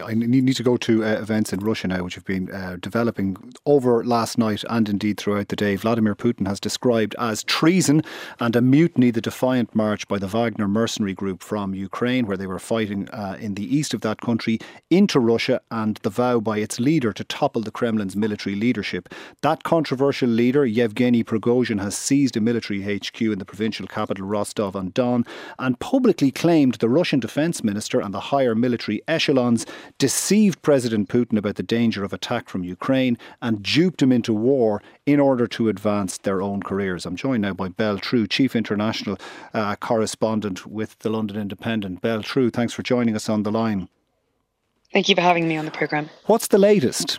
I need to go to uh, events in Russia now, which have been uh, developing over last night and indeed throughout the day. Vladimir Putin has described as treason and a mutiny the defiant march by the Wagner mercenary group from Ukraine, where they were fighting uh, in the east of that country, into Russia, and the vow by its leader to topple the Kremlin's military leadership. That controversial leader, Yevgeny Prigozhin, has seized a military HQ in the provincial capital Rostov on Don and publicly claimed the Russian defense minister and the higher military echelons deceived President Putin about the danger of attack from Ukraine and duped him into war in order to advance their own careers. I'm joined now by Bel Trew, Chief International uh, Correspondent with the London Independent. Bel Trew, thanks for joining us on the line. Thank you for having me on the programme. What's the latest?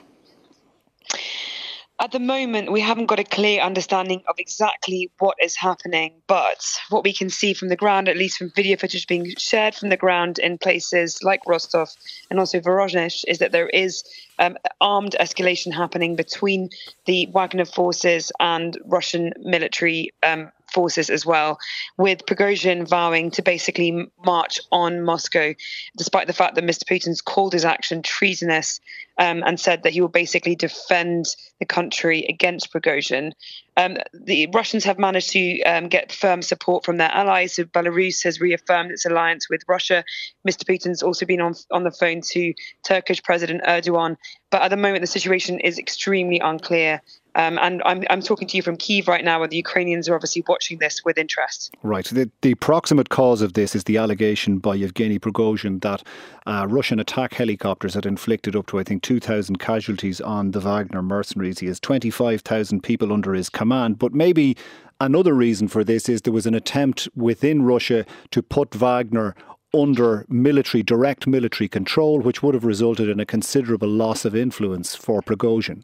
At the moment, we haven't got a clear understanding of exactly what is happening, but what we can see from the ground, at least from video footage being shared from the ground in places like Rostov and also Voronezh, is that there is um, armed escalation happening between the Wagner forces and Russian military um, forces as well, with Prigozhin vowing to basically march on Moscow, despite the fact that Mr. Putin's called his action treasonous um, and said that he will basically defend the country against Prigozhin. Um, the Russians have managed to um, get firm support from their allies. So Belarus has reaffirmed its alliance with Russia. Mr. Putin's also been on on the phone to Turkish President Erdogan. But at the moment, the situation is extremely unclear. Um, and I'm, I'm talking to you from Kiev right now, where the Ukrainians are obviously watching this with interest. Right. The, the proximate cause of this is the allegation by Yevgeny Prigozhin that uh, Russian attack helicopters had inflicted up to, I think, 2,000 casualties on the Wagner mercenaries. He has 25,000 people under his command. But maybe another reason for this is there was an attempt within Russia to put Wagner under military, direct military control, which would have resulted in a considerable loss of influence for Prigozhin.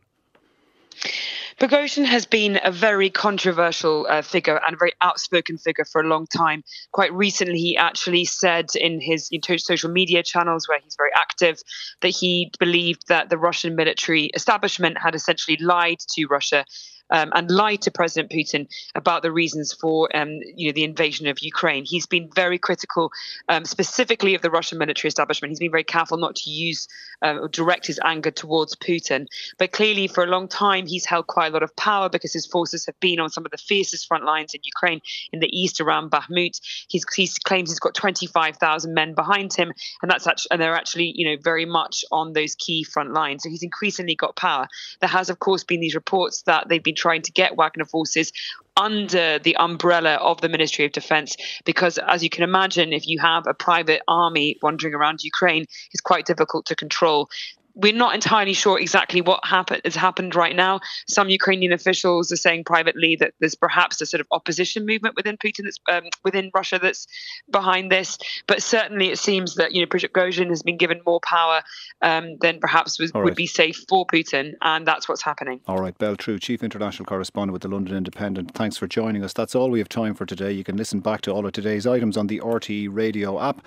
Prigozhin has been a very controversial uh, figure and a very outspoken figure for a long time. Quite recently, he actually said in his social media channels, where he's very active, that he believed that the Russian military establishment had essentially lied to Russia um, and lied to President Putin about the reasons for um, you know the invasion of Ukraine. He's been very critical, um, specifically of the Russian military establishment. He's been very careful not to use uh, or direct his anger towards Putin. But clearly, for a long time, he's held quite a lot of power because his forces have been on some of the fiercest front lines in Ukraine, in the east around Bakhmut. He's, he claims he's got 25,000 men behind him, and that's actually, and they're actually you know very much on those key front lines. So he's increasingly got power. There has, of course, been these reports that they've been trying to get Wagner forces under the umbrella of the Ministry of Defense. Because, as you can imagine, if you have a private army wandering around Ukraine, it's quite difficult to control we're not entirely sure exactly what happen- has happened right now. Some Ukrainian officials are saying privately that there's perhaps a sort of opposition movement within Putin, that's um, within Russia, that's behind this. But certainly, it seems that you know Prigozhin has been given more power um, than perhaps was, right. would be safe for Putin, and that's what's happening. All right, Bel Trew, Chief International Correspondent with the London Independent. Thanks for joining us. That's all we have time for today. You can listen back to all of today's items on the RTE Radio app.